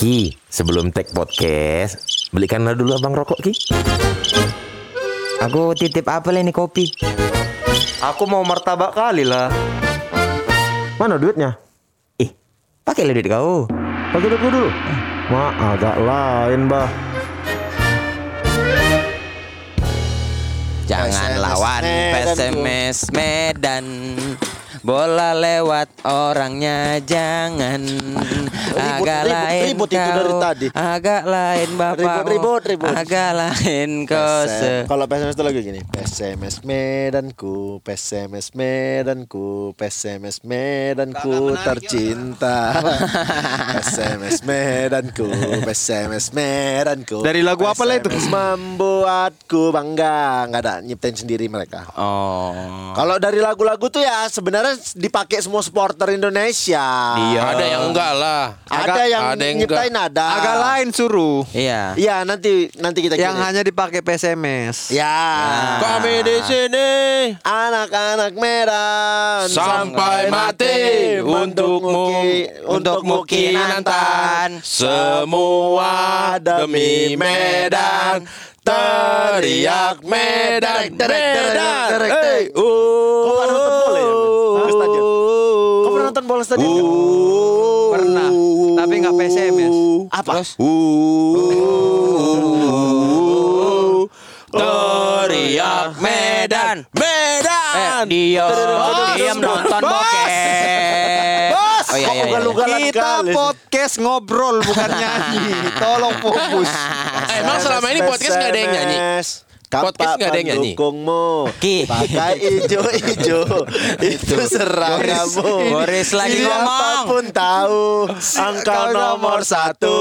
Ki, sebelum take podcast, belikanlah dulu abang rokok Ki. Aku titip apa ini kopi? Aku mau martabak kali lah. Mana duitnya? Ih, pakai duit kau. Pakai duit dulu. Ma, agak lain, Bah. Jangan lawan Medan, PSMS Medan. Bola lewat orangnya jangan. Agak ribut, lain ribut itu kau, dari tadi. agak lain bapak. Ribut, ribut, ribut. agak lain kau. Kalau PSMS itu lagi gini. PSMS Medanku PSMS Medanku PSMS Medanku tercinta. PSMS Medanku PSMS Medanku. Dari lagu apa lah itu? PSMS membuatku bangga. Nggak ada nyiptain sendiri mereka. Oh. Kalau dari lagu-lagu tuh ya sebenarnya dipakai semua supporter Indonesia. Iya. Ada yang enggak lah. Ada yang ada yang nyiptain ada. Agak lain suruh. iya Iya nanti nanti kita Yang kirim. hanya dipakai PSMS. Ya. Kami di sini Anak-anak Medan sampai mati untukmu untukmu Kinantan semua demi Medan teriak Medan Medan hey Kok nggak nonton bola ya, Ben? Ke stadion? Nonton bola stadion? nggak? Pernah, tapi nggak PSMS. Apa? teriak Medan eh, Medan diam diam nonton bokep Bos, oh iya kok iya, iya. Kita kali? podcast ngobrol bukan nyanyi. Tolong fokus. Eh, emang selama ini podcast nggak ada yang nyanyi Podcast nggak ada yang nyanyi? Dukungmu Ki. Pakai ijo-ijo Itu seragamu Boris lagi ngomong. Siapa pun tahu Engkau nomor satu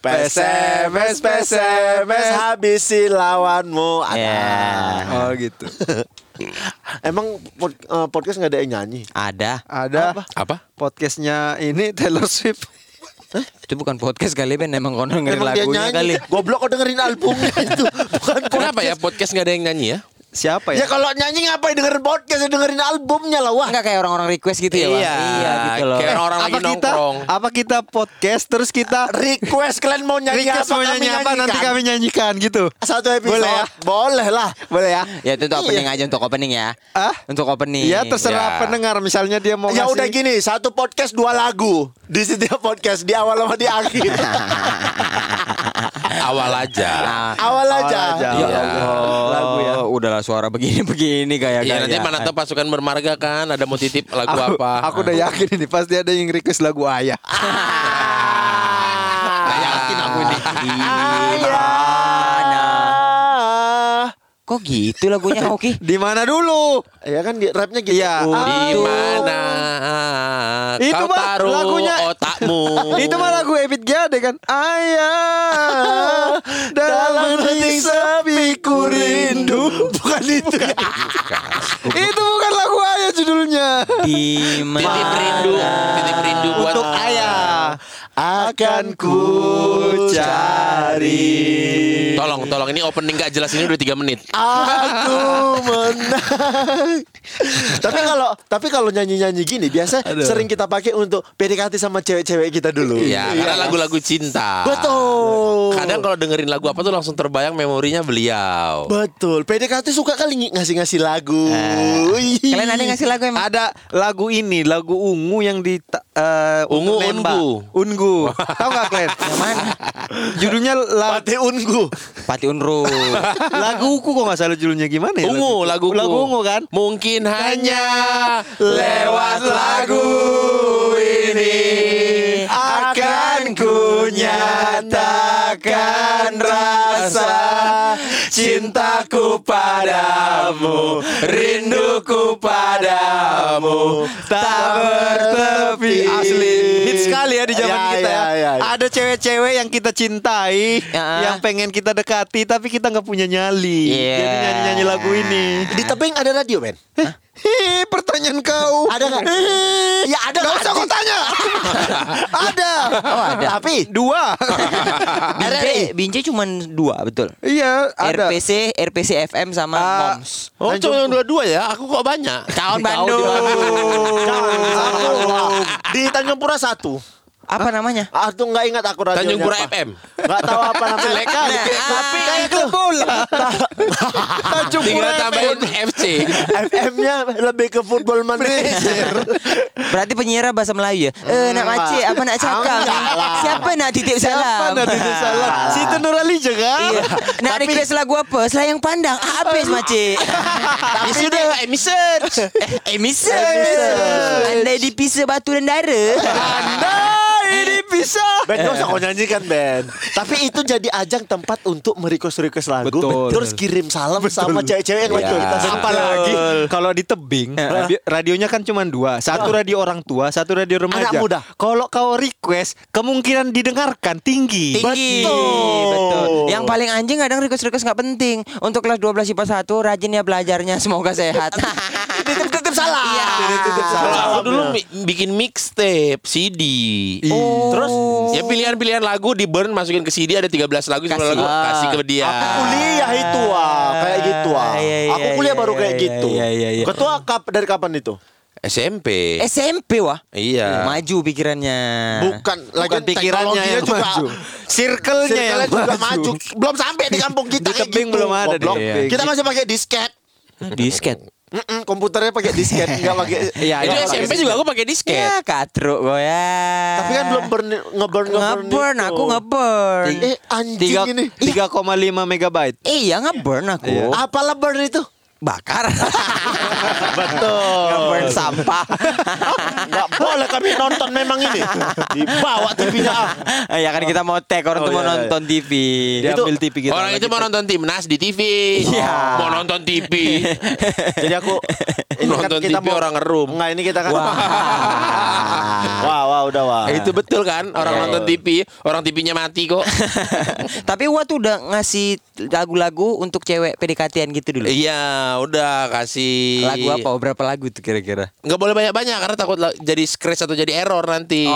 PSMS PSMS Habisi lawanmu Ada. Ya. Oh gitu. Emang pod- eh, podcast nggak ada yang nyanyi? ada Ada apa podcastnya ini Taylor Swift. Itu bukan podcast kali Ben. Emang kau dengerin lagunya kali. Nyanyi Goblok kau dengerin albumnya itu. Bukan Kenapa ya podcast. podcast nggak ada yang nyanyi ya? Siapa Ya ya? kalau nyanyi ngapain dengerin podcast ya dengerin albumnya lah wah. Enggak kayak orang-orang request gitu ya Bang? Iya, iya gitu loh kayak orang lagi apa kita nongkrong. apa kita podcast terus kita Request kalian mau nyanyi request apa mau kami nyanyi apa nanti nyanyikan? kami nyanyikan gitu. Satu episode Boleh ya? Boleh lah Boleh ya? Ya itu untuk opening aja untuk opening ya. Ah? Untuk opening. Iya terserah Ya. pendengar misalnya dia mau Ya ngasih- udah gini Satu podcast dua lagu Di setiap podcast Di awal sama di akhir Awal aja. Nah, Awal aja aja. ya Iya. Allah. Lagu ya. Udahlah suara begini-begini kayak Iya nanti kayak- mana tahu pasukan bermarga kan ada mau titip lagu Aku, apa. aku udah yakin ini pasti ada yang request lagu ayah. Nggak yakin aku ini. Kok gitu lagunya Oki? Di mana dulu? Ya kan di rapnya gitu Iya. Oh. Di mana Itu, taruh lagunya. otakmu? Itu mah lagu Ebit Gade kan? Ayah dalam hati sepi ku rindu. Bukan itu ya Itu bukan lagu ayah judulnya. Di mana? Titip rindu, titip rindu buat Untuk ayah Akan ku cari Tolong, tolong ini opening gak jelas ini udah 3 menit. Aku menang. tapi kalau tapi kalau nyanyi-nyanyi gini biasa sering kita pakai untuk PDKT sama cewek-cewek kita dulu. Iya, karena lagu-lagu cinta. Betul. Kadang kalau dengerin lagu apa tuh langsung terbayang memorinya beliau. Betul. PDKT suka kali ng- ngasih-ngasih lagu. Wih. Kalian ada ngasih lagu emang? Ada lagu ini, lagu ungu yang di eh, Ungu, ungu. Ungu. Tahu nggak kalian? Yang mana? Judulnya lagu Pate ungu. Pati Unru. lagu ungu kok nggak salah judulnya gimana ya? Ungu, lagu ungu. Lagu ungu kan? Mungkin hanya lewat lagu ini akan ku nyatakan rasa cintaku padamu, rinduku padamu. tak bertepi asli hits sekali ya di zaman Ya, kita ya, ya, ya, ya. ada cewek-cewek yang kita cintai Ya. yang pengen kita dekati tapi kita nggak punya nyali Iya. jadi nyanyi-nyanyi lagu ini Di tebing ada radio, Ben? Hei, pertanyaan kau Ada nggak? ya ada. Gak usah kau tanya Ada Oh ada. Tapi Dua Binjai, Binjai cuma dua betul. Iya ada RPC, RPC FM sama Ah. Moms. Oh, cuma dua-dua ya? Aku kok banyak. Di Bandung. Satu. di Tanjung Pura satu. Apa namanya? Ah tuh nggak ingat aku radionya Tanjung Pura apa. FM. Nggak tahu apa namanya. Jelek. Nah, Tapi ah, kayak klub bola. Tanjung Tinggal Pura tambahin FM. FC. FM-nya lebih ke football manager. Berarti penyiar bahasa Melayu ya? Eh, nak macik, apa nak cakap? Enggak lah. Siapa nak titip salam? Mana tidak salah. Si itu Nurali juga. Iya. Nak request lagu apa? Selayang pandang. Ah, Habis macik. Tapi sudah emission. Eh, emission. Andai dipisah batu dan dara. Anda ini bisa. Ben gak usah kau nyanyikan Ben Tapi itu jadi ajang tempat untuk merequest-request lagu Betul. Terus kirim salam sama cewek-cewek yang lagi Iya. kita Apalagi kalau di tebing, radio- radionya kan cuma dua. Satu radio orang tua, satu radio remaja. Anak muda. Kalau kau request, kemungkinan didengarkan tinggi. Tinggi Betul. Betul Yang paling anjing kadang request-request gak penting Untuk kelas 12 IPA 1 Rajin ya belajarnya Semoga sehat Salam Iya. Salam aku dulu mi- bikin mixtape CD. Oh. Terus ya pilihan-pilihan lagu di burn masukin ke CD ada 13 lagu 9 Kasih. lagu kasih ke dia. Aku kuliah itu ah Kayak gitu ah Iya, iya, Aku kuliah iya, baru iya, kayak iya, gitu iya, iya, iya. Ketua kap dari kapan itu? SMP. SMP wah Iya. Maju pikirannya Bukan lagi Bukan pikirannya yang juga maju. Circle-nya yang Circle-nya juga maju. maju Belum sampai di kampung kita Di kayak tebing gitu. belum ada. Iya. Kita masih pakai disket Disket Mm-mm, Komputernya pakai disket Enggak pakai Iya, Itu iya. SMP juga aku pakai disket. Ya katruk gue ya Tapi kan belum burn, ngeburn ngeburn Ngeburn aku ngeburn Eh anjing Tiga- ini 3,5 megabyte. Iya ngeburn aku Iya. Apalah burn itu? Bakar Betul Ngeburn sampah Nggak boleh kami nonton memang ini Dibawa TV-nya ah. Ya kan kita mau tag orang Oh, tuh mau iya, iya. nonton TV Diambil TV kita. Orang itu mau nonton timnas di TV. Iya. Mau nonton TV. Jadi aku Nonton TV orang ngerum. Enggak ini kita kan Wah. Wah wah udah wah itu betul kan? Orang Iya, nonton iya. TV, orang TV-nya mati kok. Tapi Wah tuh udah ngasih lagu-lagu untuk cewek PDKT-an gitu dulu Iya, udah kasih Lagu apa? Oh, Berapa lagu tuh kira-kira? Nggak boleh banyak-banyak karena takut jadi scratch atau jadi error nanti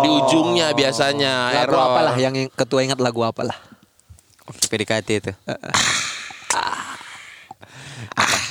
di ujungnya biasanya Lagu error. apalah yang ketua ingat lagu apalah? PDKT itu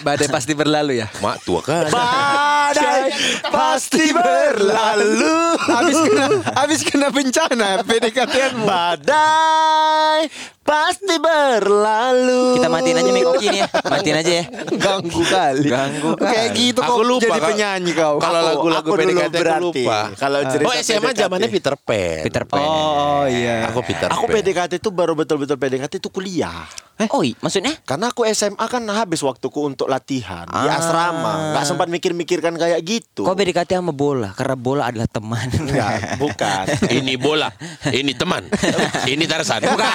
Badai pasti berlalu ya. Mak tua kan. Badai pasti berlalu Habis kena habis kena bencana PDKT-anmu. Badai pasti berlalu Kita matiin aja mic Oki nih ya Matiin aja ya Ganggu kali. Ganggu Kayak kali. gitu kok Aku lupa, jadi penyanyi kau. Kalau Aku- lagu-lagu aku PDKT aku berarti. lupa. Kalau cerita Oh SMA PDKT. zamannya Peter Pan. Peter Pan Oh iya. Aku Peter Aku Pan. PDKT itu baru betul-betul PDKT itu kuliah Oh iya maksudnya? Karena aku SMA kan habis waktuku untuk latihan Di Ah. asrama Gak sempat mikir-mikirkan kayak gitu Kok PDKT sama bola? Karena bola adalah teman Enggak, bukan Ini bola, ini teman, ini Tarsan. Bukan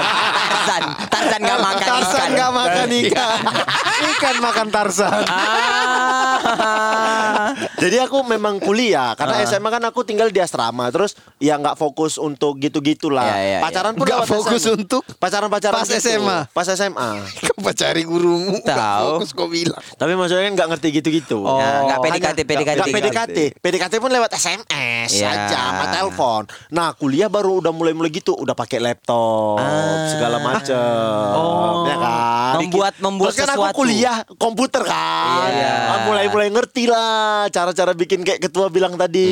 Tarzan Tarzan gak makan Tarsan ikan nggak makan ikan. ikan makan Tarsan. Ah. Jadi aku memang kuliah Karena SMA kan aku tinggal di asrama Terus ya nggak fokus untuk gitu-gitulah Ya, ya, Pacaran pun Nggak lewat fokus SMA. untuk Pacaran-pacaran pas gitu. SMA. Pas SMA Kau cari gurumu. Tahu. Fokus kau bilang. Tapi maksudnya kan nggak ngerti gitu-gitu Oh. Nah, nggak Hanya- PDKT, PDKT. nggak PDKT PDKT pun lewat SMS Ya. aja sama telepon Nah kuliah baru udah mulai-mulai gitu Udah pakai laptop Ah. Segala macem Oh. Ya kan Membuat- membuat Terus kan sesuatu. aku kuliah komputer kan Iya. Ah, Mulai-mulai ngerti lah Cara-cara bikin kayak ketua bilang tadi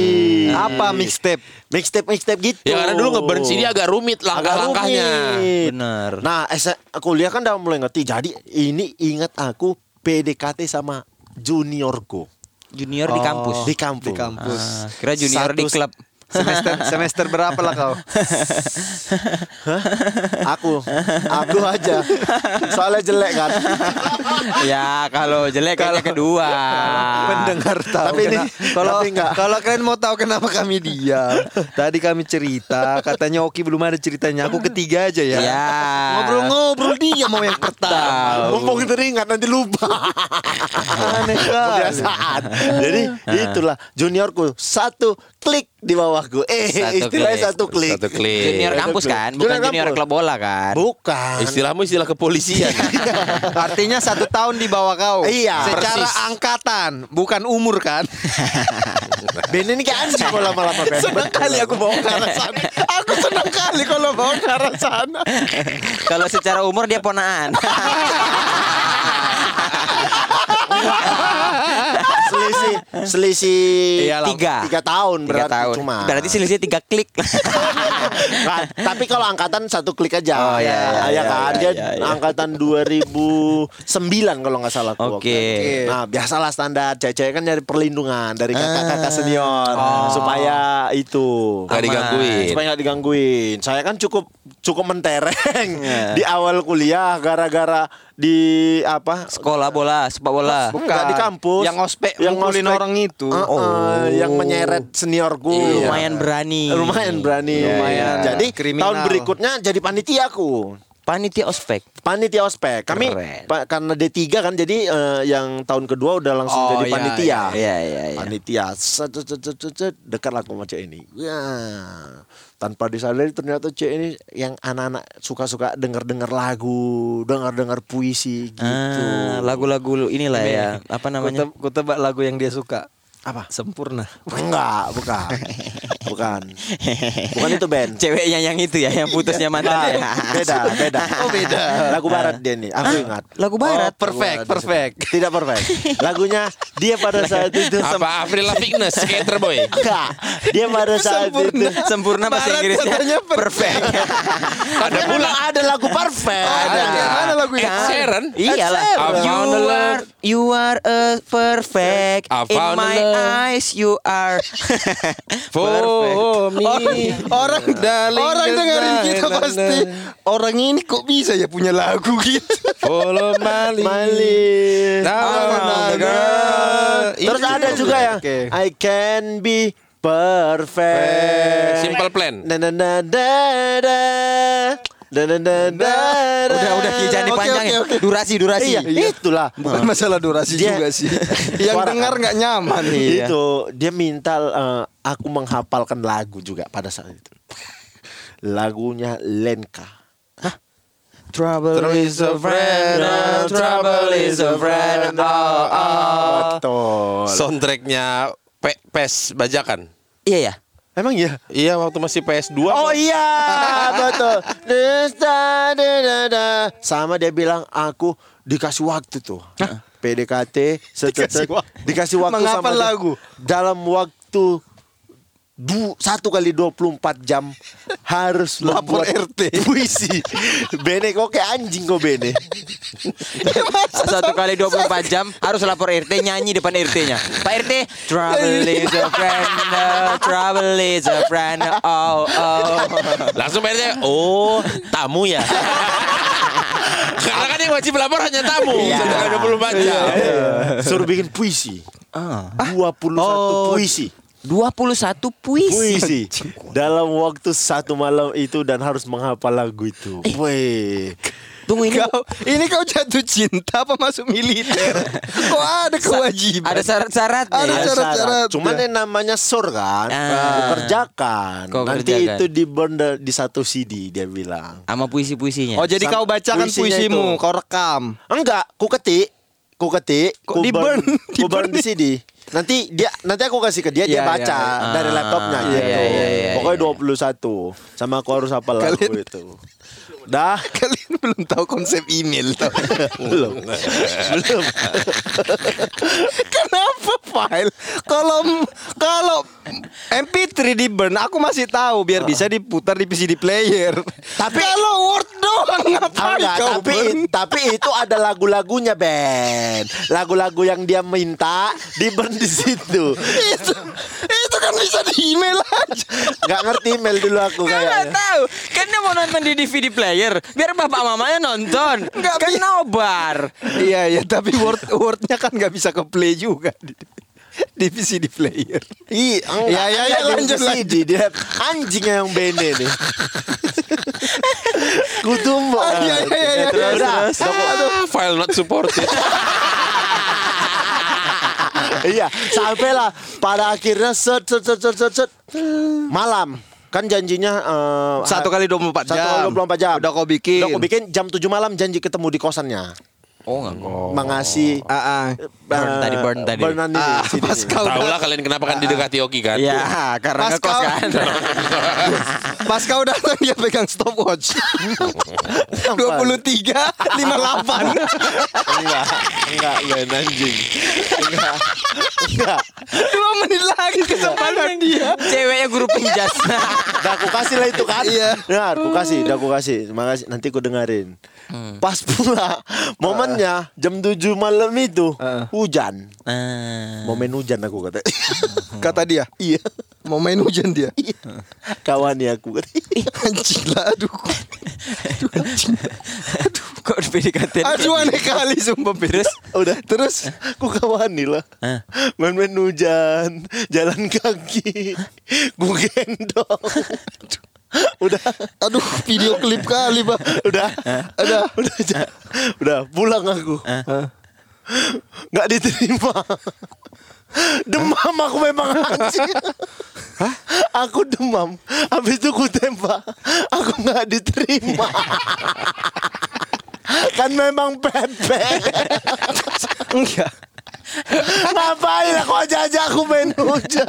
Apa mixtape? Mixtape mixtape gitu. Ya karena dulu ngeburn CD agak rumit langkah-langkahnya. rumit. Bener. Nah, S- kuliah kan udah mulai ngerti. Jadi ini ingat aku PDKT sama juniorku Junior di kampus di kampus. Di kampus. Ah, Kira junior di Satu- klub Semester semester berapa lah kau? Aku, aku aja. Soalnya jelek kan. Ya kalau jelek kayaknya kedua Pendengar tahu. Tapi ini- kalau tapi enggak. kalau kalian mau tahu kenapa kami diam, tadi kami cerita, katanya Oki belum ada ceritanya. Aku ketiga aja ya. Ya Ngobrol-ngobrol dia mau yang pertama. Mumpung teringat nanti lupa. Aneh kali. Kebiasaan. Jadi itulah juniorku satu klik di bawahku. Eh, Satu istilahnya klik. satu klik. Satu klik. Junior kampus kan Bukan Junior junior klub bola kan Bukan. Istilahmu istilah kepolisian. Artinya satu tahun di bawah kau. Iya. Secara Persis. angkatan, bukan umur kan? Ben ini kayak anjing kalau lama-lama Ben. senang kali aku bawa ke arah sana. Aku senang kali kalau bawa ke arah sana. Kalau secara umur dia ponaan selisih Iyalah. Tiga. tiga tahun Tiga berarti tahun. cuma. Berarti selisih tiga klik. Nah, tapi kalau angkatan satu klik aja. Oh, iya, iya, Ah, iya, kan. iya, Dia iya, iya. angkatan 2009 kalau nggak salah. Oke. itu. Nah, biasalah standar cewek-cewek kan nyari perlindungan dari kakak-kakak Ah. senior Oh. supaya itu Gak digangguin. supaya nggak digangguin. Saya kan cukup cukup mentereng Iya. di awal kuliah gara-gara di apa? Sekolah bola, sepak bola. Bukan di kampus. Yang ospek mukulin ospek. orang itu. Uh, uh, yang menyeret seniorku. Iya. Lumayan berani. Lumayan berani. Lumayan. Jadi Kriminal. tahun berikutnya jadi panitiaku. Panitia ospek. Panitia ospek. Kami pa- karena D3 kan jadi eh, yang tahun kedua udah langsung Oh, jadi iya, panitia. Iya, iya, iya. Panitia. Set, set. dekat lah aku cewek ini. Ya. Tanpa disadari ternyata cewek ini yang anak-anak suka-suka denger-denger lagu, denger-denger puisi gitu. Ah, lagu-lagu inilah ya. Apa namanya? Ku tebak lagu yang dia suka. Apa? Sempurna. Enggak, bukan. Bukan. Bukan itu band. Ceweknya yang itu ya, yang putusnya mantan. Enggak, beda, beda. Oh, beda. Lagu barat dia nih, aku ingat. Lagu barat. Oh, perfect, perfect. Tidak perfect. Lagunya dia pada saat itu Apa Avril Lavigne skater boy? Enggak. Dia pada saat itu Sempurna bahasa Barat Inggrisnya perfect. Ada pula ada lagu perfect. Ada. Mana lagu Ed Sheeran. Iyalah. I found You the love. are you are a perfect. I In found my. Eyes you are For me. Orang Darling, orang dengerin kita pasti orang ini kok bisa ya punya lagu gitu. Follow Mali. Mali. Terus ada juga yang Oke. I can be perfect. Simple Plan. Na na na da da. Da da da da. da. Udah udah Ki, jangan dipanjangin. oke, oke. Durasi durasi. Iya, itulah. Bukan masalah durasi Dia- juga sih. Yang Suara dengar nggak nyaman nih. Iya. Itu dia minta eh, aku menghafalkan lagu juga pada saat itu. Lagunya Lenka. Trouble is a friend, oh, trouble is a friend. Oh, oh. Betul. Soundtracknya P- PES bajakan. Iya ya. Emang iya? Iya waktu masih PS2 Oh apa? iya, betul. Sama dia bilang aku dikasih waktu tuh. PDKT set, set, set. Dikasih waktu. dikasih waktu sama lagu. dalam waktu du, satu kali 24 jam harus Lapor RT. puisi. Bene kok kayak anjing kok Bene. Satu kali 24 jam harus lapor RT nyanyi depan RT-nya. Pak RT, trouble is a friend, oh, trouble is a friend. Oh, oh. Langsung PRT, oh tamu ya. Karena kan yang wajib lapor hanya tamu. Iya. Sudah 24 jam. Suruh bikin puisi. Ah. 21 Oh. puisi. 21 puisi. puisi dalam waktu satu malam itu dan harus menghafal lagu itu. Wih. Tunggu ini Kau, ini kau jatuh cinta apa masuk militer? Kok ada kewajiban? ada syarat-syaratnya. Ada ya? syarat-syarat. Cuman yang namanya sur kan, Ah. kerjakan. Kau Nanti kerjakan. itu di burn de- di satu CD dia bilang. Sama puisi-puisinya. Oh jadi Sam- kau bacakan puisimu, itu. kau rekam. Enggak, ku ketik, ku ketik, ku di burn, burn? Di burn di CD. Nanti dia nanti aku kasih ke dia dia Iya, baca iya, iya. dari Ah, laptopnya iya, gitu. iya, iya, iya, Pokoknya iya. 21 sama aku harus hafal lagu Kalian- itu. Dah, Kalian belum tahu konsep email tau? belum. belum. Kenapa file? Kalau kalau MP3 di burn aku masih tahu biar bisa diputar di PC di player. Tapi kalau Word doang ngapain Enggak, kau tapi burn? tapi itu ada lagu-lagunya Ben. Lagu-lagu yang dia minta di burn di situ. itu itu kan bisa di email aja. Gak ngerti email dulu aku kayaknya. tahu. Kan dia mau nonton di DVD player. Biar bapak mamanya nonton. Nggak kan nobar. Iya iya tapi Word Wordnya kan nggak bisa ke play juga di, player. Iya. Ya, ya, ya, lanjut, CD, dia anjing yang bene nih. Kutumbo. Iya, iya, iya, iya, Terus, iya. terus. Ah, file not supported. Iya, sampailah pada akhirnya set set set set set, set. malam. Kan janjinya eh, Satu kali 24 satu jam. kali 24 jam. Udah kau bikin. Udah kau bikin jam 7 malam janji ketemu di kosannya. Oh enggak. Mengasih Ah, ah. Burn tadi, burn tadi. burnan ini, Ah, sini, pas sini. kau Tahu lah kalian kenapa kan didekati Oki kan? Ya, karena kau- kan. Pas kau datang dia pegang stopwatch. 23 58. Enggak, enggak Ben anjing. Enggak. Enggak. Dua menit lagi kesempatan dia. Ceweknya guru penjas. Dah aku kasih lah itu kan. Iya. Dengar, aku kasih, dah aku kasih. Terima kasih. Nanti aku dengerin. Pas pula momennya jam 7 malam itu hujan. Ah. Momen hujan aku kata. Kata dia. iya. Mau main hujan dia. Kawan ya aku kata. Anjing lah aduh. Aduh anjing. Kok di PDKT? Aduh aneh kali sumpah Terus Udah terus Ku kawan nih lah? Main-main hujan Jalan kaki Gu gendong Udah. Aduh video klip kali, Pak. Udah. Udah Udah. Udah Pulang aku. Nggak diterima. Demam aku memang anjing. Aku demam. Habis itu ku tembak. Aku nggak diterima. Kan memang pepek Enggak. Ngapain aku aja-aja aku main hujan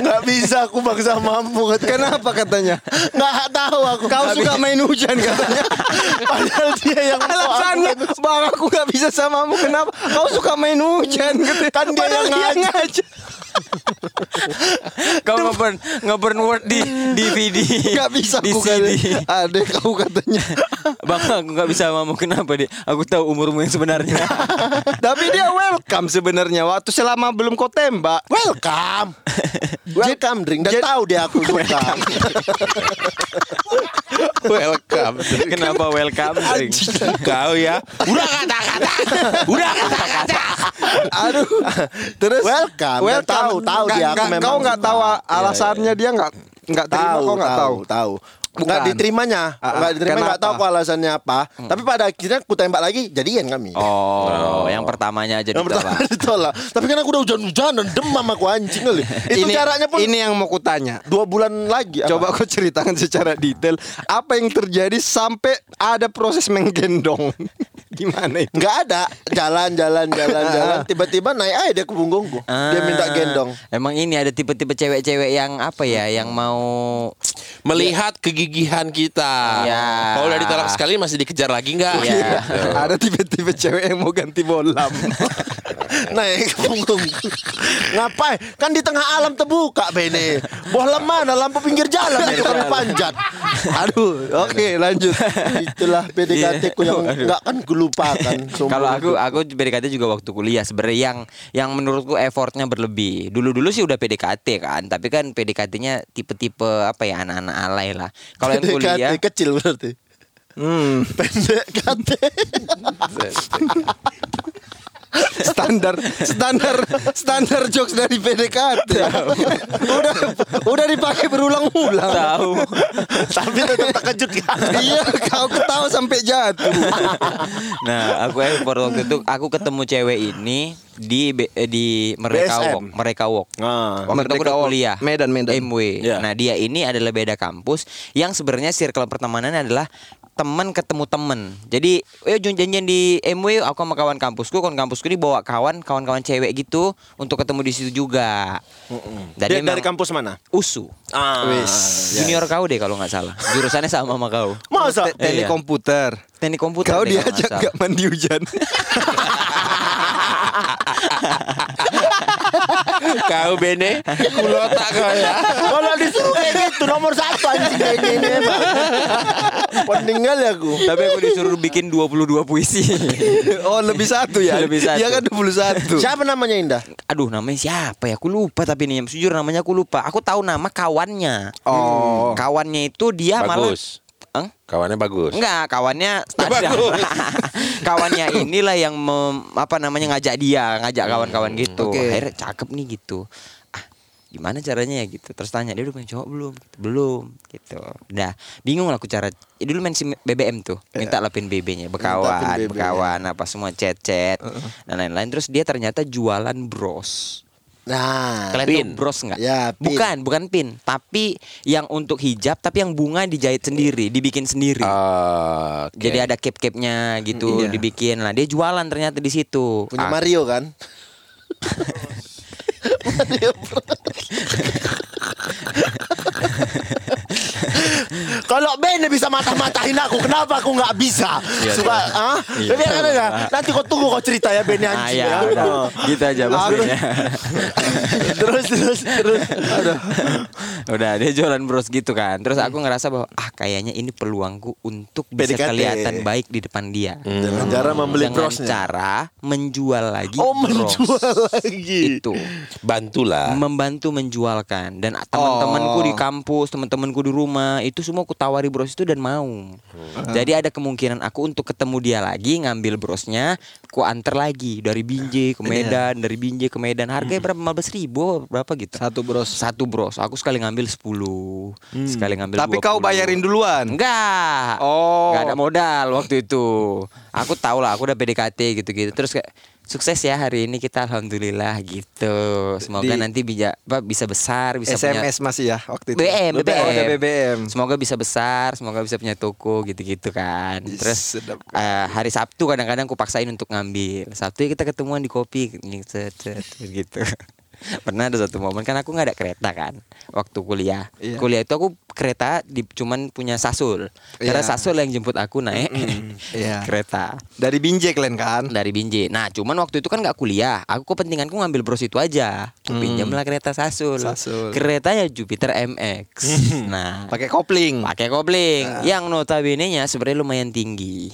Nggak bisa aku bangsa mampu Kenapa katanya? Nggak tahu aku Kau Nggak suka bisa. main hujan katanya. Padahal dia yang Alasannya. Bang aku gak bisa samamu Kenapa Kau suka main hujan katanya. Kan dia Padahal yang ngajak. Kau ngeburn ngeburn word di DVD. Gak bisa di aku CD. katanya. Adek kau katanya Bang, aku nggak bisa ngomong kenapa deh. Aku tahu umurmu yang sebenarnya. Tapi dia welcome sebenarnya Waktu selama belum kau tembak Welcome Welcome drink Dan tahu dia aku suka Welcome. kenapa welcome? Sing? Kau ya. Udah kata-kata. Udah kata-kata. Aduh Terus Welcome. Dan tahu, tahu Nggak- dia, aku nggak- memang Kau gak suka. tahu Iya, alasannya dia gak Gak terima Tahu kau gak tahu Tahu Bukan. Nggak diterimanya. Ah. Nggak diterima Nggak tahu aku alasannya apa. Tapi pada akhirnya aku tembak lagi Jadian kami. Oh, yang pertamanya aja Yang pertama ditolak. Tapi kan aku udah hujan-hujanan Demam aku anjing kali Itu ini, caranya pun Ini yang mau kutanya Dua bulan lagi apa? Coba kau ceritakan secara detail. Apa yang terjadi sampai ada proses menggendong Gimana itu? Nggak ada Jalan jalan jalan jalan Tiba-tiba naik aja dia ke punggungku Dia minta Ah, gendong Emang ini ada tipe-tipe cewek-cewek yang apa ya, yang mau Melihat kegigihan kita. Iya. Kalau udah ditolak sekali masih dikejar lagi nggak? Iya. Gitu. Ada tipe-tipe cewek yang mau ganti bolam Naik ke punggungku Ngapain? Kan di tengah alam terbuka Bene. Bola mana Lampu pinggir jalan Itu kami panjat. Aduh oke lanjut. Itulah PDKT ku yang nggak akan kulupakan seumur Kalau aku aku PDKT juga waktu kuliah sebenarnya yang yang menurutku effortnya berlebih. Dulu-dulu sih udah PDKT kan, tapi kan PDKT-nya tipe-tipe apa ya anak-anak alay lah. Kalau yang PDKT kuliah kecil berarti. Hmm, Pendek KT Standar Standar Standar jokes dari PDKT Udah Udah dipakai berulang-ulang tahu. Tapi tetap terkejut kan Iya kau ketawa sampai jatuh Nah, aku effort waktu itu aku ketemu cewek ini di B- eh, di Mereka BSM. Walk, Mereka Walk. Nah, Waktu itu aku Merdeka udah kuliah Medan, Medan. MW. Iya. Nah dia ini adalah beda kampus yang sebenarnya circle pertemanannya adalah teman ketemu temen. Jadi, eh janjian di MW aku sama kawan kampusku, kawan kampusku ini bawa kawan kawan-kawan cewek gitu untuk ketemu di situ juga. Dia dari memang kampus mana? USU. Ah, Junior kau deh kalau nggak salah. Jurusannya sama sama kau. Masa? Te- Teknik Iya. komputer Teknik komputer. Kau diajak nggak gak mandi hujan Kau bene, kulotak kau ya. Kalau disuruh kayak gitu nomor satu anjing kayak gini. Peninggal ya aku. Tapi aku disuruh bikin 22 puisi. Oh lebih satu ya Lebih satu. Dia kan 21 Siapa namanya Indah? Aduh namanya siapa ya? Aku lupa tapi nih jujur namanya aku lupa. Aku tahu nama kawannya. Oh. Kawannya itu dia malah Eng? Kawannya bagus. Enggak, kawannya standar. Kawannya inilah yang mem- apa namanya ngajak dia, ngajak kawan-kawan gitu. Oke. Akhirnya cakep nih gitu. Ah, gimana caranya ya gitu. Terus tanya dia udah punya cowok belum? Gitu, belum gitu. Udah, bingung lah aku cara. Ya, dulu main sim BBM tuh, minta lah pin BB-nya, bekawan, Minta BB-nya. bekawan apa semua chat-chat dan lain-lain. Terus dia ternyata jualan bros. Nah, Kalian pin. tahu bros nggak? Ya, pin. Bukan, bukan pin, tapi yang untuk hijab, tapi yang bunga dijahit sendiri, dibikin sendiri. Ah, oke. Jadi ada cap-capnya gitu Iya. dibikin lah. Dia jualan ternyata di situ. punya Ah, Mario kan? Mario Bros. Kalau Ben bisa matah-matahin aku, kenapa aku nggak bisa? Suka, ah? Iya. Jadi kan ya, nanti kau tunggu kau cerita ya Ben Ah, anjing ya, ya. udah. Oh. Gitu aja Mas Aku- Ben ya. terus terus terus. Aduh. Udah dia jualan bros gitu kan. Terus aku ngerasa bahwa ah kayaknya ini peluangku untuk bisa PDKT. kelihatan baik di depan dia. Dengan cara membeli Dengan brosnya. cara menjual lagi Oh bros. menjual lagi. Itu Bantulah. membantu menjualkan dan teman-temanku Oh. di kampus, teman-temanku di rumah itu semua aku tawari bros itu dan mau. Jadi ada kemungkinan aku untuk ketemu dia lagi ngambil brosnya, ku antar lagi dari Binjai ke Medan, dari Binjai ke Medan. Harganya berapa? 15 ribu berapa gitu? Satu bros. Satu bros. Aku sekali ngambil 10 Sekali ngambil Tapi kau 20. bayarin duluan. Enggak. Oh. Enggak ada modal waktu itu. Aku tahu lah, aku udah PDKT gitu-gitu. Terus kayak sukses ya hari ini kita alhamdulillah gitu. Semoga Di- nanti bisa apa, bisa besar, bisa punya SMS masih ya waktu itu. BBM, Oh, BBM. Semoga bisa besar, semoga bisa punya toko gitu-gitu kan. Ih, Terus sedap. eh, hari Sabtu kadang-kadang aku paksain untuk ngambil. Sabtu ya kita ketemuan di kopi cet, cet, gitu. Pernah ada satu momen kan aku nggak ada kereta kan waktu kuliah. Iya. Kuliah itu aku kereta di cuman punya Sasul. Karena Iya. Sasul yang jemput aku naik Iya. kereta Dari Binjai kalian kan? dari Binjai. Nah, cuman waktu itu kan nggak kuliah. Aku kepentinganku ngambil bros itu aja. Aku pinjamlah kereta Sasul. Sasul. Keretanya Jupiter MX. nah, Pakai kopling. pakai kopling yang notabene-nya sebenarnya lumayan tinggi.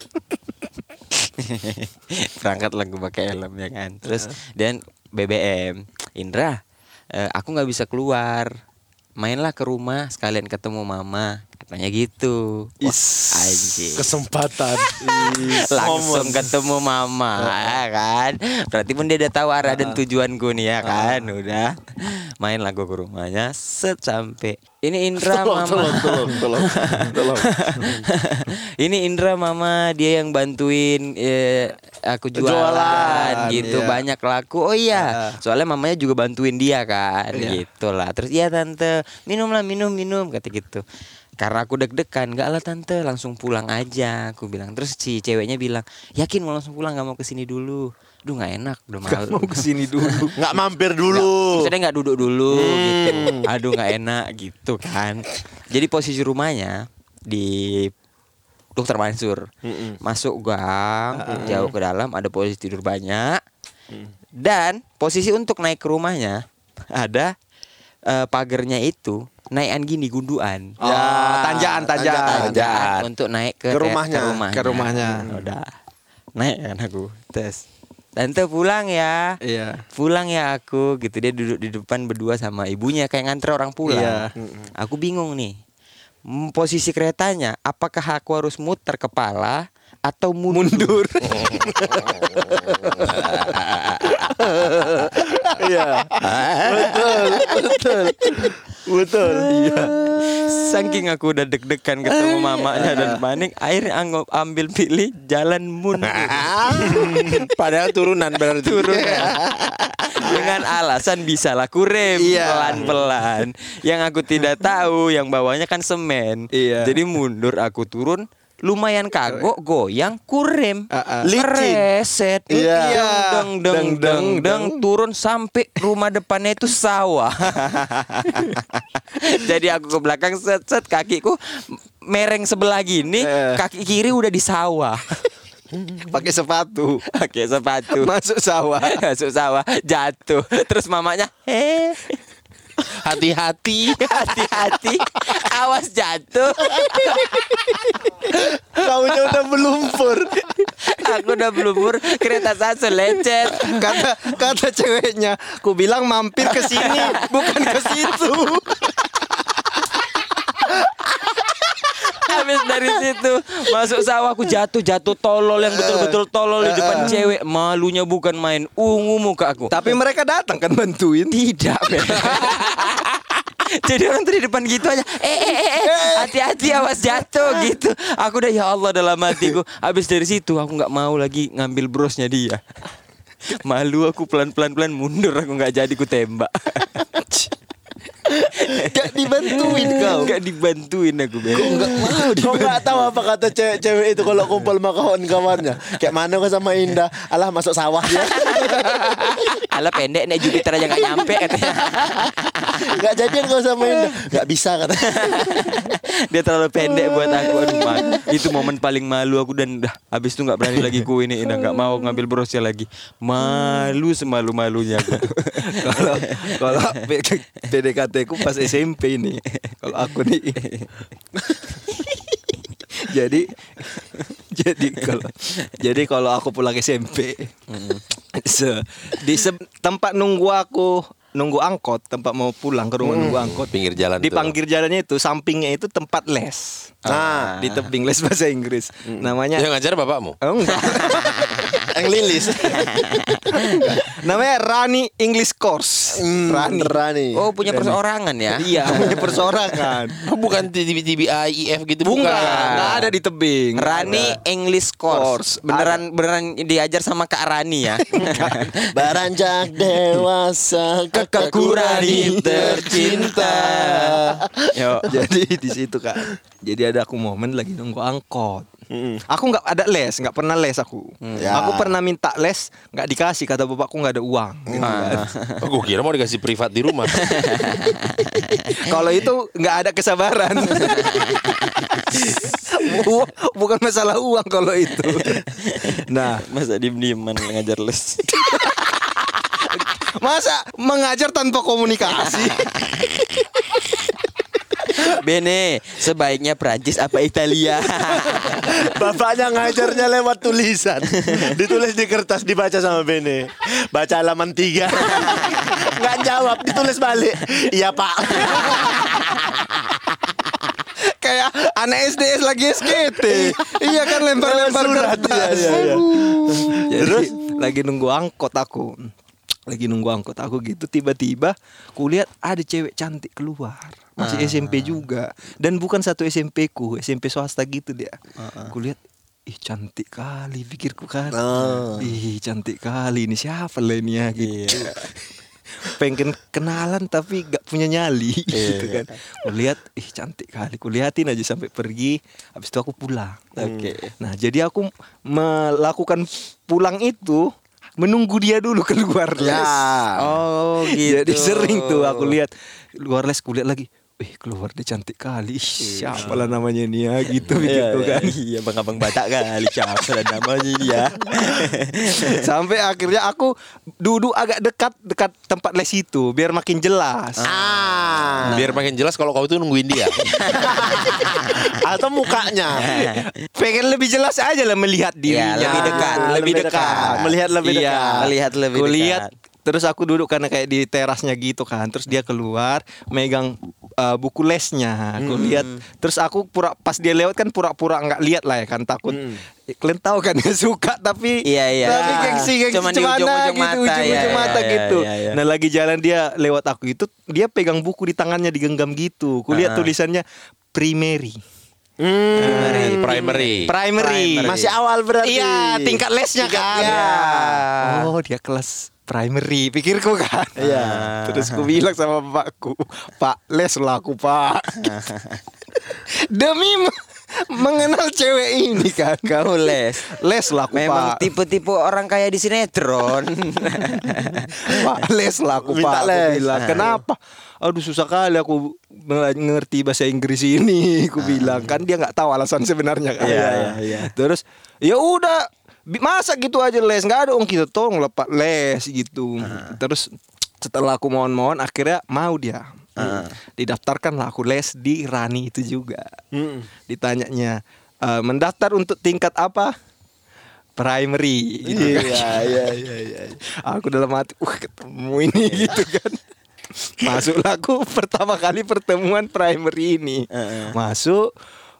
Berangkat lagu pakai helm ya kan. Terus dan BBM, Indra, eh, aku nggak bisa keluar. Mainlah ke rumah sekalian ketemu mama. Katanya gitu. Wah, Is. anjing. Kesempatan. langsung ketemu mama ya kan berarti pun dia udah tahu arah dan tujuanku nih ya kan udah main lagu ke rumahnya set sampai ini Indra Tolong, mama tolong, tolong, tolong, tolong. ini Indra mama dia yang bantuin eh, aku jualan, Jualan, gitu iya. banyak laku oh iya soalnya mamanya juga bantuin dia kan Iya. gitu lah terus iya tante minumlah minum minum kata gitu karena aku deg-degan Gak lah tante langsung pulang aja Aku bilang Terus si ceweknya bilang Yakin mau langsung pulang Gak mau ke sini dulu Duh gak enak Udah malu Mau ke sini dulu. Nggak mampir dulu. Maksudnya nggak duduk dulu gitu. Aduh nggak enak gitu kan. Jadi posisi rumahnya di Dokter Mansur. Masuk gang, jauh ke dalam ada posisi tidur banyak. Dan posisi untuk naik ke rumahnya ada eh, pagernya itu naikan gini gunduan. Oh, tanjakan, tanjakan. Tanjakan untuk naik ke, Ke rumahnya. ke rumahnya. Ke rumahnya. Udah. Naik kan aku. Tes. Tante pulang ya Iya. pulang ya aku gitu dia duduk di depan berdua sama ibunya kayak nganter orang pulang Iya. aku bingung nih posisi keretanya apakah aku harus muter kepala atau mundur, Iya. Betul, betul. Betul. Iya. saking aku udah deg-degan ketemu mamanya dan panik akhirnya anggap ambil pilih jalan mundur Padahal turunan berarti. turun dengan alasan bisa lah kurem Iya. pelan-pelan yang aku tidak tahu yang bawahnya kan semen Iya. jadi mundur aku turun lumayan kagok goyang kurem ah. Licin. reset Iya. deng deng deng deng deng turun sampai rumah depannya itu sawah jadi aku ke belakang set set kakiku mereng sebelah gini Eh. kaki kiri udah di sawah Pakai sepatu. pakai sepatu Masuk sawah. masuk sawah jatuh terus mamanya eh Hati-hati. hati-hati awas jatuh Kaunya udah melumpur. aku udah belumur kereta satu lecet Kata kata ceweknya, ku bilang mampir ke sini, bukan ke situ. Habis dari situ masuk sawah aku jatuh jatuh tolol yang betul-betul tolol di depan cewek. Malunya bukan main ungu muka aku. Tapi mereka datang kan bantuin. tidak. Jadi orang tuh di depan gitu aja Eh eh eh eh, Hati-hati awas jatuh gitu. Aku udah ya Allah dalam hatiku. Habis dari situ aku nggak mau lagi ngambil brosnya dia. Malu aku pelan-pelan pelan mundur Aku nggak jadi ku tembak Gak dibantuin kau. Gak dibantuin aku Ben. Gak mau Kau nggak tahu apa kata cewek-cewek itu kalau kumpul sama kawan-kawannya. Kayak mana kau sama Indah? Alah masuk sawah dia. Alah pendek nek Jupiter aja gak nyampe katanya. Gak jadian kau sama Indah. Gak bisa kata. Dia terlalu pendek buat aku Aduh, Itu momen paling malu aku dan dah habis itu nggak berani lagi ku ini nggak mau ngambil brosnya lagi. Malu semalu-malunya aku. Kalau kalau PDKT ku pas SMP ini. Kalau aku nih. jadi jadi kalau jadi kalau aku pulang SMP se, di se- tempat nunggu aku nunggu angkot tempat mau pulang ke rumah nunggu angkot Pinggir jalan di pinggir jalannya itu sampingnya itu tempat les Nah. di tebing les bahasa Inggris namanya Yang ngajar bapakmu. Oh, enggak. Yang lilis. namanya Rani English Course Rani Rani. Oh punya perseorangan ya? iya punya persorangan Oh, bukan TBI, IF gitu Bukan, bukan. nggak ada di tebing. Rani English Course. Course. Beneran beneran diajar sama Kak Rani ya. Beranjak dewasa Kakakku Rani tercinta. Yo. Jadi di situ kak. Jadi ada aku momen lagi nunggu angkot. Aku nggak ada les, nggak pernah les aku. Ya. Aku pernah minta les, nggak dikasih kata bapakku nggak ada uang. gitu kan. Oh, gue kira mau dikasih privat di rumah. Kalau itu nggak ada kesabaran. Bu- Bukan masalah uang kalau itu. Nah, Masa diem-dieman ngajar les. masa mengajar tanpa komunikasi? Bene, sebaiknya Prancis apa Italia? Bapaknya ngajarnya lewat tulisan Ditulis di kertas dibaca sama Bene Baca halaman tiga Nggak jawab ditulis balik Iya pak Kayak anak SDS lagi SKT. iya kan lempar-lempar Surat, kertas. iya, iya, iya. Jadi lagi nunggu angkot aku. Lagi nunggu angkot aku gitu tiba-tiba kulihat ada cewek cantik keluar. Masih SMP juga dan bukan satu SMP ku, SMP swasta gitu dia. Kulihat ih cantik kali pikirku kan. Oh. Ih cantik kali ini siapa lah ini ya gitu. Pengen kenalan tapi gak punya nyali gitu kan. Kulihat ih cantik kali. Kulihatin aja sampai pergi. Habis itu aku pulang. Oke. Nah, jadi aku melakukan pulang itu menunggu dia dulu keluar les. Ya. Oh gitu. Jadi sering tuh aku lihat luar les kulihat lagi. Wih keluar dia cantik kali Ih, Siapa lah namanya ini ya Gitu begitu kan Iya, bang-abang Batak kali siapa lah namanya ini ya. Sampai akhirnya aku duduk agak dekat Dekat tempat les itu Biar makin jelas Ah. Biar makin jelas kalau kau itu nungguin dia. Atau mukanya Pengen lebih jelas aja lah melihat dirinya lebih dekat, lebih dekat. Melihat lebih Iya. dekat. Melihat lebih Kulihat dekat. Terus aku duduk karena kayak di terasnya gitu kan Terus dia keluar Megang uh, buku lesnya Aku lihat Terus aku pura pas dia lewat kan pura-pura nggak lihat lah ya kan Takut Eh, Kalian tahu kan dia suka tapi Iya, iya. Tapi gengsi gengsi Cuman di cemana ujung-ujung gitu mata, Ujung-ujung iya, iya, mata iya, gitu iya, iya. Nah lagi jalan dia lewat aku itu Dia pegang buku di tangannya digenggam gitu Kulihat tulisannya Primary Primary. Primary. Primary. Masih awal berarti Iya, tingkat lesnya Tingkat- kan. iya. Oh, dia kelas primary, pikirku kan. Iya. Terus ku bilang sama bapakku, Pak, les lah aku, Pak. Demi me- mengenal cewek ini kan. Kau les. Les lah aku, Memang Pak. tipe-tipe orang kaya di sinetron. Pak, les lah aku, Minta Pak. Aku les. bilang, kenapa? Aduh susah kali aku ngerti bahasa Inggris ini. Aku bilang kan dia nggak tahu alasan sebenarnya kan. Iya, iya, iya. Terus ya udah masa gitu aja les nggak ada om kita tolong lah Pak les gitu. Terus setelah aku mohon-mohon akhirnya mau dia. Didaftarkan lah aku les di Rani itu juga. Mm. Ditanyanya "Eh, mendaftar untuk tingkat apa? Primary gitu kan. Iya, iya, iya, iya. Aku dalam hati, wah ketemu ini gitu kan. Masuklah aku pertama kali pertemuan primary ini. Masuk,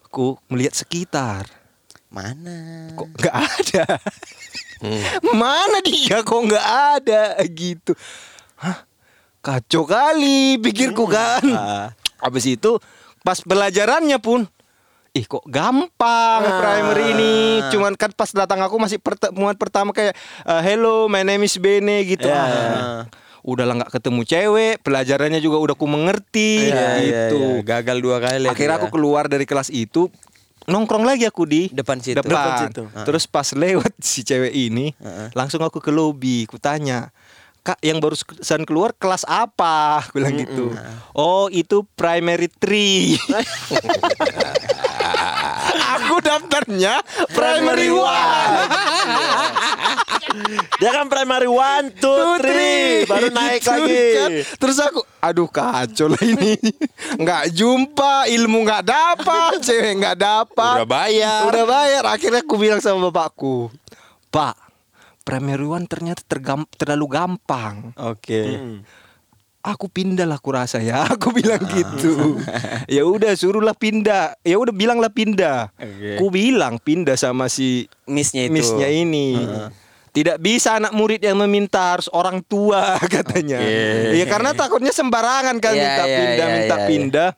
aku melihat sekitar. Mana? Kok nggak ada? Mana dia? Kok nggak ada? Gitu. Hah? Kacau kali pikirku kan. Habis itu pas pelajarannya pun Ih kok gampang primary ini Cuman kan pas datang aku masih pertemuan pertama kayak uh, Hello my name is Bene gitu Ya, Ah. ya. udahlah nggak ketemu cewek, pelajarannya juga udah ku mengerti gitu. Gagal dua kali. Akhirnya aku keluar dari kelas itu nongkrong lagi aku di Depan situ. Depan. Depan situ. Terus pas lewat si cewek ini, langsung aku ke lobi, ku tanya, Kak, yang barusan keluar kelas apa? Aku bilang gitu. Oh, itu primary three. aku daftarnya primary one. Dia kan primary one, two, three, baru naik Gitu lagi. kan. Terus aku, aduh kacau lah ini. Nggak jumpa, ilmu nggak dapat, cewek nggak dapat. Udah bayar. Udah bayar. Akhirnya aku bilang sama bapakku, Pak, one ternyata tergam terlalu gampang. Oke. Aku pindah lah aku rasa ya. Aku bilang gitu. ya udah suruhlah pindah. Ya udah bilanglah pindah. Oke. Ku bilang pindah sama si Missnya itu. Missnya ini. Tidak bisa anak murid yang meminta harus orang tua katanya. Ya karena takutnya sembarangan kan Iya, minta iya, pindah, iya, minta iya, iya. pindah.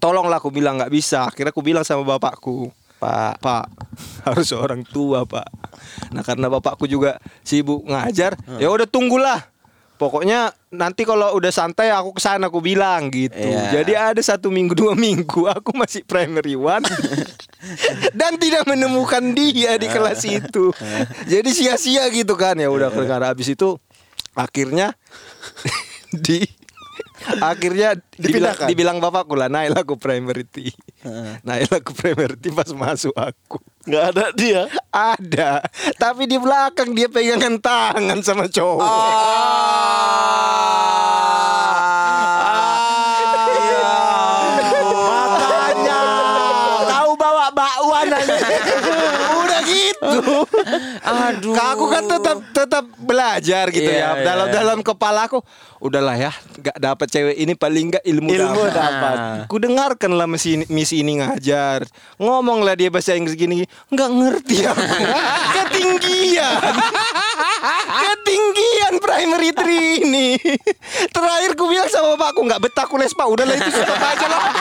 Tolonglah aku bilang nggak bisa. Akhirnya aku bilang sama bapakku, Pak, Pak harus orang tua Pak. Nah karena bapakku juga sibuk ngajar, ya udah tunggulah. Pokoknya nanti kalau udah santai aku ke sana aku bilang gitu. Iya. Jadi ada satu minggu dua minggu aku masih primary one dan tidak menemukan dia di kelas itu. Jadi sia-sia gitu kan ya udah karena habis itu akhirnya di akhirnya dibilang, dibilang bapakku lah naik aku primary T. naik aku primary T pas masuk aku. Nggak ada dia. Ada, tapi di belakang dia pegangan tangan sama cowok. Makanya Aduh. Kak, aku kan tetap tetap belajar gitu Iya, ya. Dalam dalam kepala aku udahlah ya, nggak dapat cewek ini paling nggak ilmu, Ilmu dapat. dapat. Ku dengarkan lah misi misi ini ngajar. Ngomonglah dia bahasa Inggris gini, nggak ngerti aku. Ketinggian. Ketinggian primary three ini. Terakhir ku bilang sama bapakku nggak betah ku les pak. Udahlah itu stop aja lah.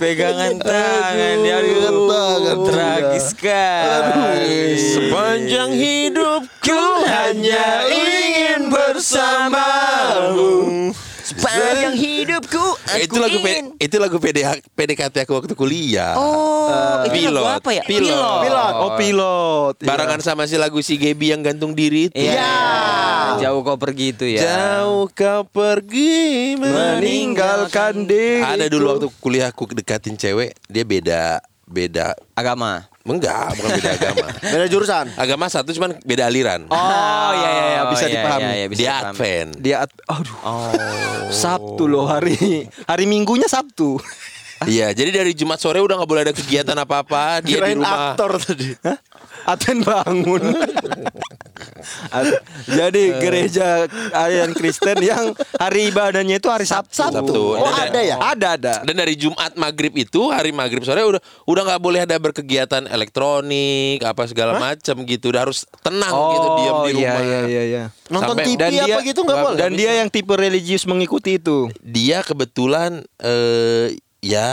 Pegangan tangan ya aduh, tangan. tragis sekali. Sepanjang hidupku hanya ingin bersamamu. Sepanjang hidupku aku itu lagu P- ingin. itu lagu PD, PDKT aku waktu kuliah. Oh, itu lagu pilot. apa ya? Pilot. Pilot. Oh pilot. Iya. Barengan sama si lagu si Gaby yang gantung diri itu. Iya. Jauh kau pergi itu ya. Jauh kau pergi meninggalkan diri. Ada dulu waktu kuliah aku dekatin cewek, dia beda beda Agama. enggak, bukan beda agama. Beda jurusan. Agama satu cuman beda aliran. Oh iya iya iya, bisa iya, dipahami. iya, iya, bisa dia. Advent. Dia at- aduh. Oh. Sabtu loh hari hari Minggunya Sabtu. Iya, jadi dari Jumat sore udah nggak boleh ada kegiatan apa-apa. Dia di Kirain rumah. aktor tadi. Advent bangun. Ad- Jadi gereja yang Kristen yang hari ibadahnya itu hari Sabtu. Sabtu. Oh, Dan- ada ya? Ada ada. Dan dari Jumat maghrib itu hari maghrib sore udah udah nggak boleh ada berkegiatan elektronik apa segala macam gitu. Udah harus tenang gitu diam di iya, rumah. Iya iya iya. Nonton Sampai- TV apa gitu nggak boleh? Dan dia yang tipe religius mengikuti itu. Dia kebetulan eh ya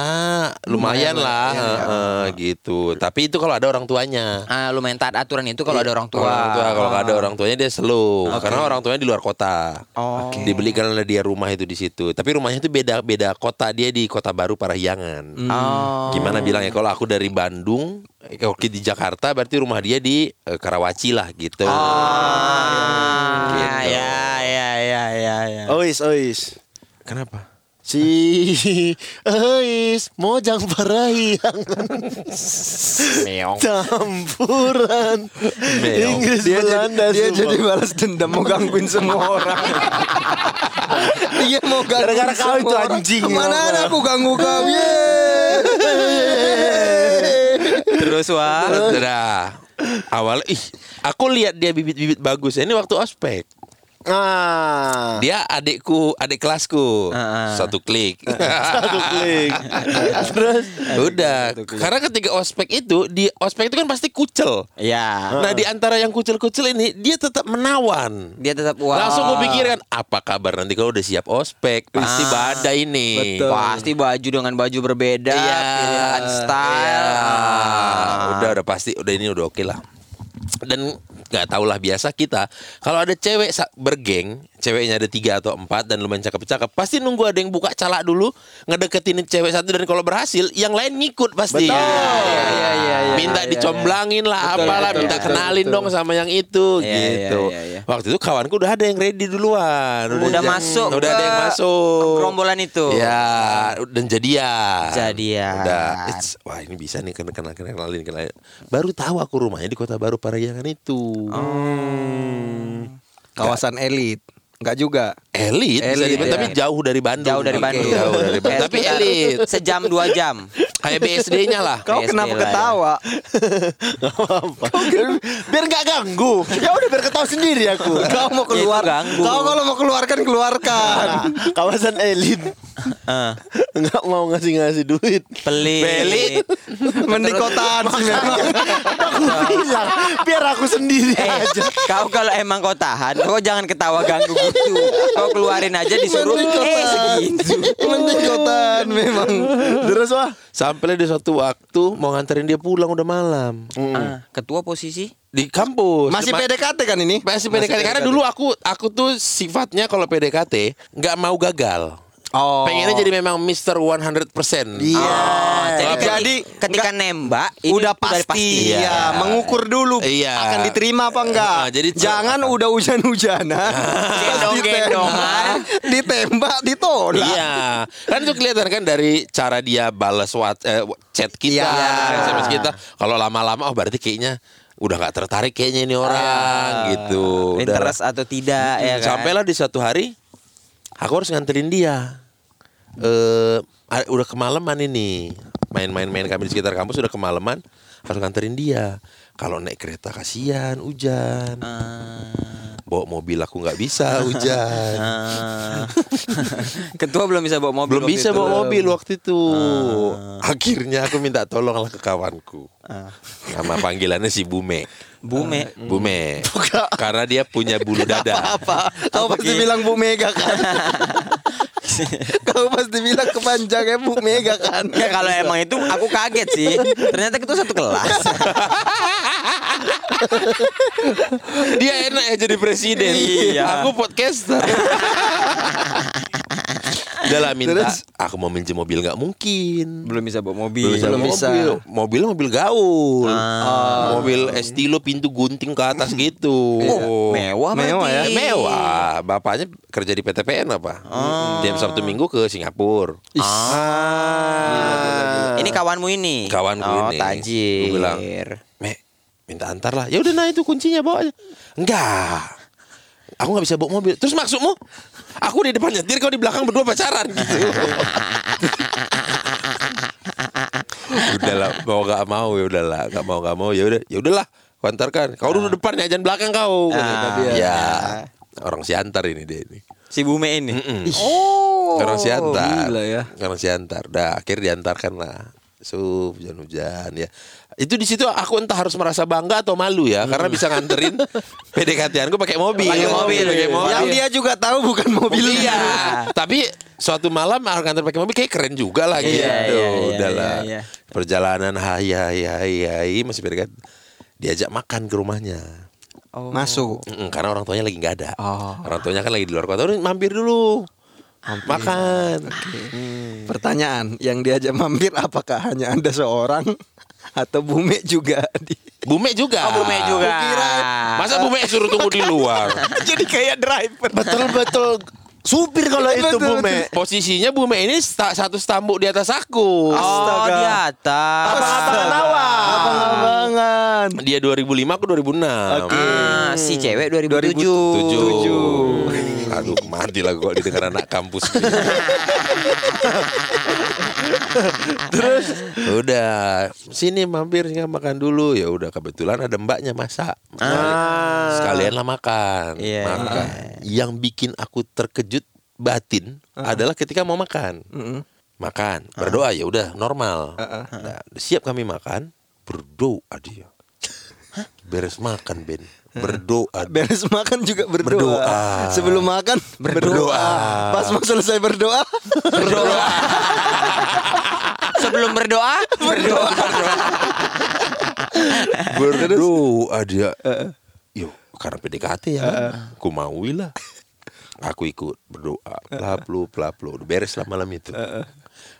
lumayan, lah eh, gitu. Tapi itu kalau ada orang tuanya. Ah, lumayan taat aturan itu kalau ada orang tua. Orang tua kalau nggak ada orang tuanya dia slow karena orang tuanya di luar kota. Oh. Dibelikan oleh dia rumah itu di situ. Tapi rumahnya itu beda beda kota dia di Kota Baru Parahyangan. Oh. Gimana bilangnya kalau aku dari Bandung, kalau di Jakarta berarti rumah dia di eh, Karawaci lah gitu. Ah, Gitu. ya ya ya ya ya. Ois, ois. Kenapa? Si Ois Mojang Parahyangan Meong. Campuran Meong. Inggris Dia jadi, Belanda dia semua. jadi balas dendam mau gangguin semua orang. dia mau gangguin Gara-gara kau semua itu orang. anjing. Apa? ada aku ganggu kau? Terus wah. Awal ih, aku lihat dia bibit-bibit bagus. Ini waktu ospek. Ah Dia adikku, adik kelasku. Ah, ah. Satu klik. Satu klik Terus Udah. Karena ketika ospek itu, di ospek itu kan pasti kucel. Ya. Nah di antara yang kucel-kucel ini dia tetap menawan. Dia tetap wah. Langsung gue pikirkan apa kabar nanti kalau udah siap ospek pasti Ah, badai ini. betul. Pasti baju dengan baju berbeda, Iya. pilihan style. Iya. Ah. Udah udah pasti udah ini udah oke lah. Dan nggak tau lah biasa kita. Kalau ada cewek bergeng ceweknya ada tiga atau empat dan lumayan cakep-cakep pasti nunggu ada yang buka calak dulu ngedeketin cewek satu dan kalau berhasil yang lain ngikut pasti Betul. Iya, iya, iya, iya, minta iya, dicomblangin lah Betul, apalah betul, minta betul, kenalin betul. dong sama yang itu iya, gitu iya, iya. waktu itu kawanku udah ada yang ready duluan Udah ja- masuk udah ada yang masuk gerombolan itu. ya dan jadian Jadian. udah it's- wah ini bisa nih kenal kenal kenalin kenalin baru tahu aku rumahnya di kota baru Parahyangan itu Hmm. Kawasan elit. Enggak juga. elit, bisa Elit, dibilang, ya. tapi jauh dari Bandung Jauh dari Bandung. jauh dari Bandung. Tapi elit Sejam dua jam. kayak BSD-nya lah Kau BSD kenapa lah ya. ketawa? apa biar nggak ganggu ya udah biar ketawa sendiri aku Kau mau keluar. Ya, itu ganggu. Kau kalau mau keluarkan keluarkan. kawasan elit Ah, nggak mau ngasih ngasih duit pelit. Pelit. Mending kotaan sih memang. aku bilang biar aku sendiri Eh, aja kau kalau emang kau tahan, kau jangan ketawa ganggu gitu. Kau keluarin aja disuruh eh segitu. Mending memang. terus wah sampai di suatu waktu mau nganterin dia pulang udah malam Ah, ketua posisi di kampus Masih Ma- PDKT kan ini? masih PDKT karena dulu aku aku tuh sifatnya kalau PDKT nggak mau gagal Oh. pengennya jadi memang Mr. 100% Iya. Oh, jadi, Jadi, jadi ketika nembak ini udah udah pasti, Iya. ya mengukur dulu Iya. akan diterima apa enggak. Ah, jadi- jangan udah hujan-hujanan, Gendong-gendongan. ditembak, ditolak. Iya, kan itu kelihatan kan dari cara dia balas eh, chat kita, Iya. SMS kita. Kalau lama-lama, oh berarti kayaknya udah nggak tertarik kayaknya ini orang gitu. Udah. interest atau tidak ya kan. Sampailah di satu hari, aku harus nganterin dia. Eh, udah kemalaman ini, main-main-main kami di sekitar kampus udah kemalaman, harus nganterin dia. Kalau naik kereta kasihan, hujan. Ah, Bawa mobil aku nggak bisa, hujan. ah. Ketua belum bisa bawa mobil. belum waktu bisa itu. bawa mobil waktu itu. Akhirnya aku minta tolong ke kawanku. Nama panggilannya si Bume. Bume. Bume. Karena dia punya bulu dada. Apa? Kau pasti bilang Bu Mega kan? Kau pasti bilang kepanjangnya Bu Mega kan? Ya kalau emang itu aku kaget sih. Ternyata itu satu kelas. Dia enak ya jadi presiden. Iya. Aku podcaster. Udah lah minta Terus? Aku mau minjem mobil nggak mungkin belum bisa bawa mobil. Belum bisa Belum bawa bisa. mobil Mobil mobil gaul Ah. Mobil estilo pintu gunting ke atas gitu Oh, mewah Mewah ya. Mewah Bapaknya kerja di PTPN apa Tiap Sabtu Minggu ke Singapura ah Ini kawanmu ini. Kawanku oh, ini. Tajir. Gua bilang, Me, minta antar lah. Ya udah nah itu kuncinya bawa aja. Enggak. Aku nggak bisa bawa mobil. Terus maksudmu? Aku di depan nyetir, kau di belakang berdua pacaran gitu. udahlah, mau nggak mau ya udahlah, nggak mau nggak mau ya udah, ya udahlah. Kau antarkan. Kau dulu depan ya, jangan belakang kau. Ah. ya. Orang Siantar ini dia ini. Si Bume ini. Mm-mm. Oh, Orang Siantar. Gila ya. Orang Siantar. Udah akhir diantarkan lah. Sup, hujan-hujan ya. Itu di situ aku entah harus merasa bangga atau malu ya, karena bisa nganterin PDKT-anku pakai mobil. Pakai mobil, pakai mobil. Yang dia juga tahu bukan mobil Iya. Tapi suatu malam harus nganter pakai mobil kayak keren juga lah Iya, gitu. iya, iya, Udahlah. iya, iya. Perjalanan hai hai hai hai masih PDKT. Diajak makan ke rumahnya. Oh. Masuk. Mm-mm, karena orang tuanya lagi nggak ada. Oh. Orang tuanya kan lagi di luar kota. Mampir dulu. Makan. Pertanyaan, yang diajak mampir apakah hanya Anda seorang atau Bume juga? Di... Bume juga. Oh, Bume juga. Kukira. Masa Bume suruh tunggu di luar? Jadi kayak driver. betul-betul supir kalau itu Betul, Bume Posisinya Bume ini sta- satu stambuk di atas aku. Oh, Astaga. di atas. abang-abangan awal Abang-abangan. Dia 2005 aku 2006. Ah, si cewek 2007. Tujuh. Aduh mati lah kok didengar anak kampus. Terus udah sini mampir sini makan dulu ya udah kebetulan ada mbaknya masak. Sekalian lah makan. Iya. Makan. Yang bikin aku terkejut batin adalah ketika mau makan. Mm-mm. Makan, berdoa ya udah normal. Nah, siap kami makan, berdoa dia. Beres makan Ben, berdoa. Beres makan juga berdoa. Berdoa. Sebelum makan berdoa. Pas mau selesai berdoa, Berdoa. Sebelum berdoa, berdoa. berdoa dia. Yuk, karena PDKT ya. Aku mau lah. Aku ikut berdoa, pelaplu, pelaplu. Beres lah malam itu.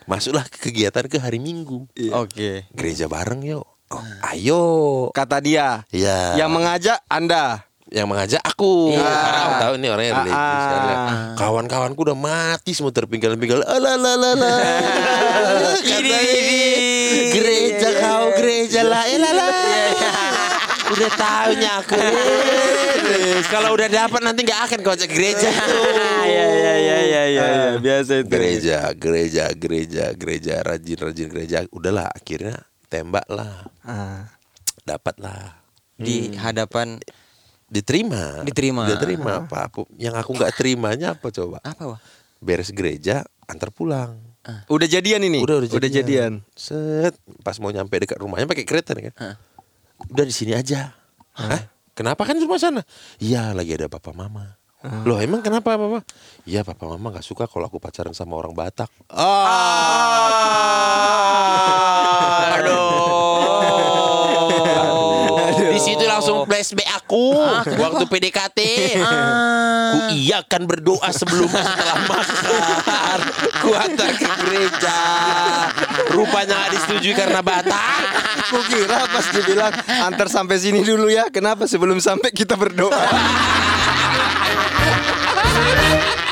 Masuklah ke kegiatan ke hari Minggu. Oke. Gereja bareng yuk. Oh, ayo. Kata dia. Ya. Yang mengajak Anda. yang mengajak aku. Iya. Karena aku tahu ini orangnya Ah, religius. ah. ya. Kawan-kawanku udah mati semua terpinggal-pinggal. Alalalala. Karena ini gereja kau gereja lah. Elala. Udah tahunya aku. Kalau udah dapat nanti nggak akan kau ajak gereja. Iya iya iya iya iya biasa itu. Gereja, gereja, gereja, gereja, rajin, rajin gereja. Udahlah, akhirnya tembak lah, Ah. dapat lah. Di hadapan Diterima. Diterima. Diterima apa? Apa- Yang aku nggak terimanya apa coba? apa, Wah? Beres gereja, antar pulang. Udah jadian ini? Udah udah Udah jadian. Set, pas mau nyampe dekat rumahnya pakai kereta nih kan. Hah. Udah di sini aja. Hah? Kenapa kan rumah sana? Iya, lagi ada papa mama. Loh emang kenapa papa? Iya papa mama nggak suka kalau aku pacaran sama orang Batak. Ah. Aduh. Di situ langsung flashback aku waktu PDKT. Ku iya kan berdoa sebelum setelah makan. Ku antar ke gereja. Rupanya nggak disetujui karena Batak. Aku kira pas dia bilang antar sampai sini dulu ya. Kenapa sebelum sampai kita berdoa? Ha ha ha!